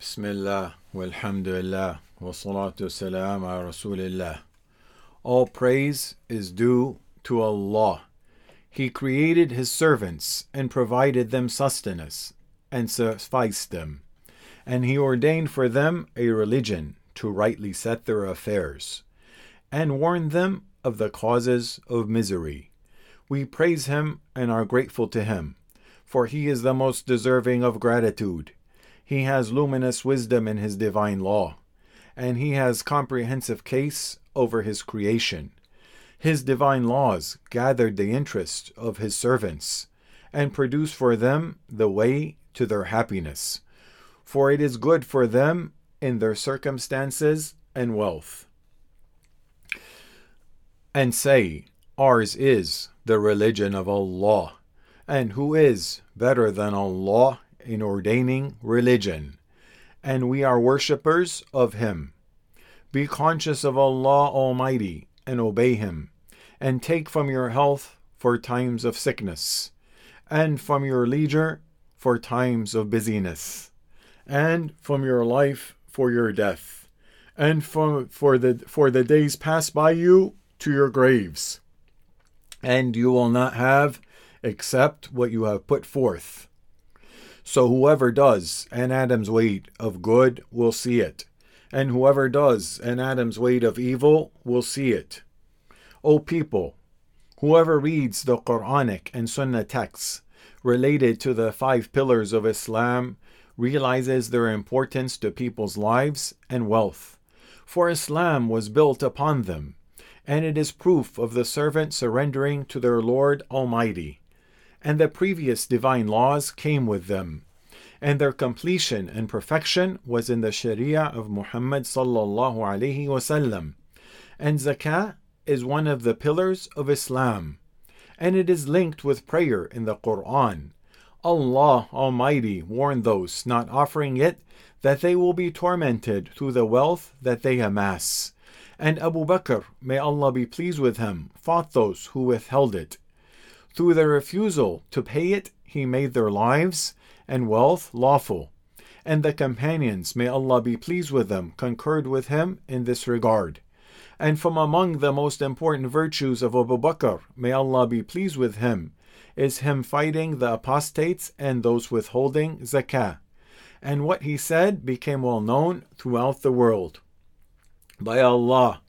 Bismillah, walhamdulillah, wa salatu salam ala Rasulillah. All praise is due to Allah. He created His servants and provided them sustenance and sufficed them. And He ordained for them a religion to rightly set their affairs and warned them of the causes of misery. We praise Him and are grateful to Him, for He is the most deserving of gratitude. He has luminous wisdom in His divine law, and He has comprehensive case over His creation. His divine laws gathered the interest of His servants, and produce for them the way to their happiness, for it is good for them in their circumstances and wealth. And say, Ours is the religion of Allah, and who is better than Allah in ordaining religion, and we are worshippers of Him. Be conscious of Allah Almighty and obey Him, and take from your health for times of sickness, and from your leisure for times of busyness, and from your life for your death, and from, for, the, for the days pass by you to your graves. And you will not have except what you have put forth. So whoever does an atom's weight of good will see it, and whoever does an atom's weight of evil will see it. O people, whoever reads the Quranic and Sunnah texts related to the five pillars of Islam realizes their importance to people's lives and wealth, for Islam was built upon them, and it is proof of the servant surrendering to their Lord Almighty and the previous divine laws came with them, and their completion and perfection was in the Sharia of Muhammad sallallahu alaihi wasallam. And zakah is one of the pillars of Islam, and it is linked with prayer in the Quran. Allah Almighty warned those not offering it that they will be tormented through the wealth that they amass. And Abu Bakr, may Allah be pleased with him, fought those who withheld it. Through their refusal to pay it, he made their lives and wealth lawful. And the companions, may Allah be pleased with them, concurred with him in this regard. And from among the most important virtues of Abu Bakr, may Allah be pleased with him, is him fighting the apostates and those withholding zakah. And what he said became well known throughout the world. By Allah,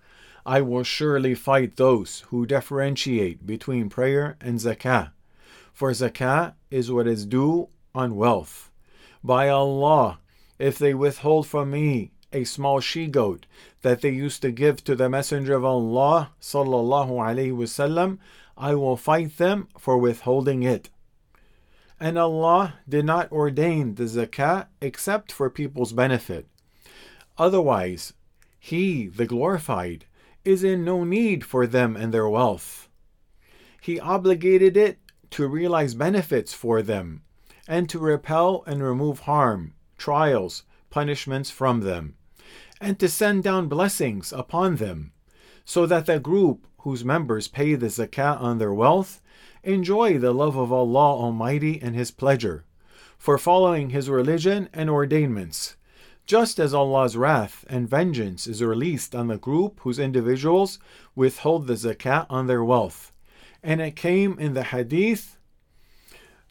I will surely fight those who differentiate between prayer and zakah. For zakah is what is due on wealth. By Allah, if they withhold from me a small she goat that they used to give to the Messenger of Allah sallallahu alaihi wasallam, I will fight them for withholding it. And Allah did not ordain the zakah except for people's benefit. Otherwise, He, the glorified, is in no need for them and their wealth. He obligated it to realize benefits for them and to repel and remove harm, trials, punishments from them, and to send down blessings upon them, so that the group whose members pay the zakat on their wealth enjoy the love of Allah Almighty and His pleasure, for following His religion and ordainments just as Allah's wrath and vengeance is released on the group whose individuals withhold the zakat on their wealth. And it came in the hadith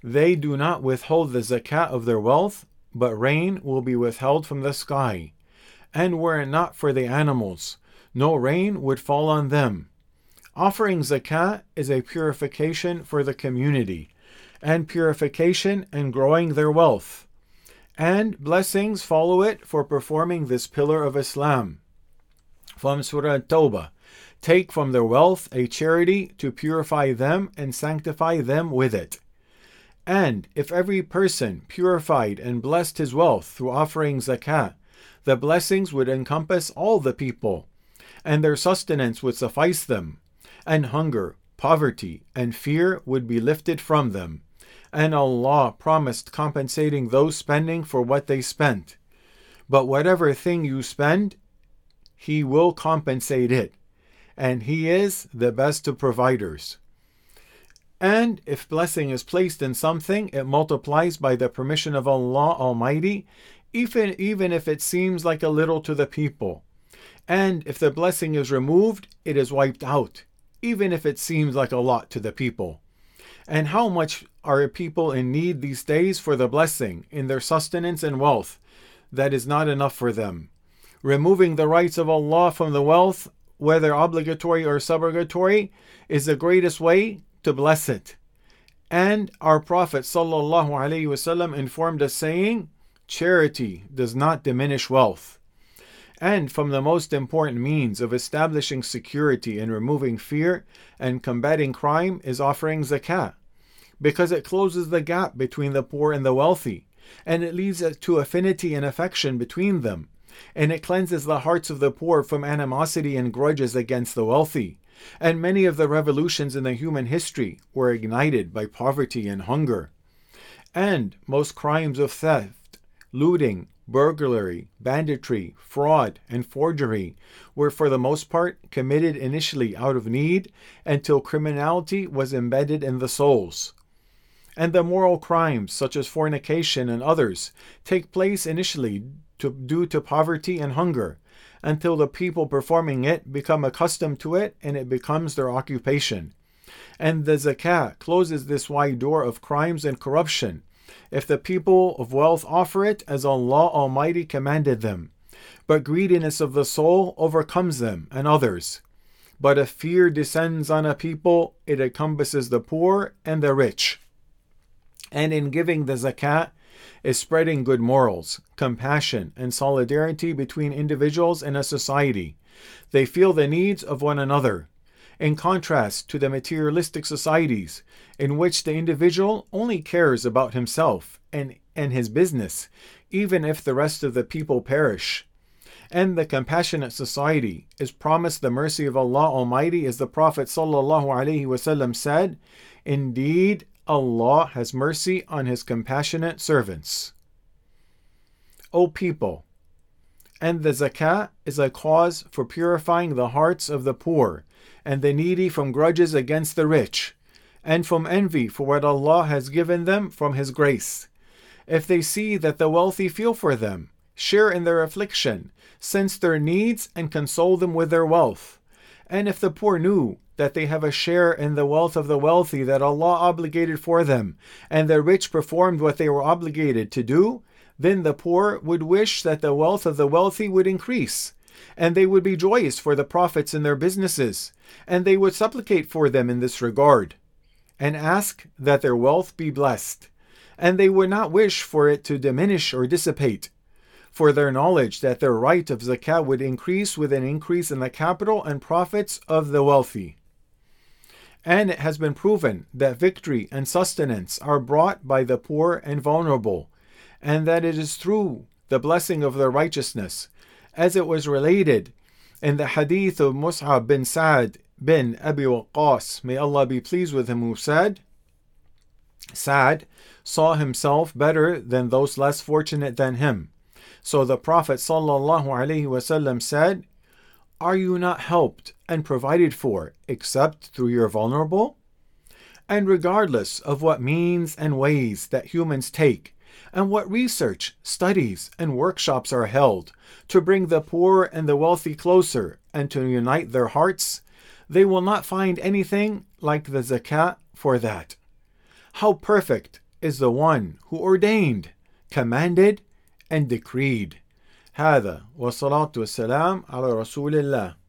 they do not withhold the zakat of their wealth, but rain will be withheld from the sky. And were it not for the animals, no rain would fall on them. Offering zakat is a purification for the community, and purification and growing their wealth and blessings follow it for performing this pillar of Islam. From Surah Tawbah Take from their wealth a charity to purify them and sanctify them with it. And if every person purified and blessed his wealth through offering zakah, the blessings would encompass all the people, and their sustenance would suffice them, and hunger, poverty, and fear would be lifted from them and Allah promised compensating those spending for what they spent. But whatever thing you spend, He will compensate it, and He is the best of providers. And if blessing is placed in something, it multiplies by the permission of Allah Almighty even, even if it seems like a little to the people. And if the blessing is removed, it is wiped out, even if it seems like a lot to the people. And how much are a people in need these days for the blessing in their sustenance and wealth that is not enough for them? Removing the rights of Allah from the wealth, whether obligatory or supererogatory, is the greatest way to bless it. And our Prophet ﷺ informed us saying, Charity does not diminish wealth. And from the most important means of establishing security and removing fear and combating crime is offering zakat, because it closes the gap between the poor and the wealthy, and it leads to affinity and affection between them, and it cleanses the hearts of the poor from animosity and grudges against the wealthy and many of the revolutions in the human history were ignited by poverty and hunger. And most crimes of theft, looting, burglary, banditry, fraud, and forgery were for the most part committed initially out of need until criminality was embedded in the souls. And the moral crimes, such as fornication and others, take place initially to, due to poverty and hunger, until the people performing it become accustomed to it and it becomes their occupation. And the zakat closes this wide door of crimes and corruption if the people of wealth offer it as Allah Almighty commanded them. But greediness of the soul overcomes them and others. But if fear descends on a people, it encompasses the poor and the rich. And in giving the zakat, is spreading good morals, compassion, and solidarity between individuals in a society. They feel the needs of one another, in contrast to the materialistic societies in which the individual only cares about himself and, and his business, even if the rest of the people perish. And the compassionate society is promised the mercy of Allah Almighty, as the Prophet ﷺ said, Indeed, Allah has mercy on His compassionate servants. O people, and the zakat is a cause for purifying the hearts of the poor and the needy from grudges against the rich, and from envy for what Allah has given them from His grace. If they see that the wealthy feel for them, share in their affliction, sense their needs, and console them with their wealth, and if the poor knew that they have a share in the wealth of the wealthy that Allah obligated for them, and the rich performed what they were obligated to do, then the poor would wish that the wealth of the wealthy would increase, and they would be joyous for the profits in their businesses, and they would supplicate for them in this regard, and ask that their wealth be blessed, and they would not wish for it to diminish or dissipate for their knowledge that their right of zakat would increase with an increase in the capital and profits of the wealthy. And it has been proven that victory and sustenance are brought by the poor and vulnerable, and that it is through the blessing of their righteousness, as it was related in the hadith of Mus'ab bin Sa'd bin Abi Waqqas, may Allah be pleased with him, who said, Sa'd saw himself better than those less fortunate than him. So the Prophet ﷺ said, Are you not helped and provided for except through your vulnerable? And regardless of what means and ways that humans take, and what research, studies, and workshops are held to bring the poor and the wealthy closer and to unite their hearts, they will not find anything like the zakat for that. How perfect is the one who ordained, commanded, and decreed. هذا والصلاة والسلام على رسول الله.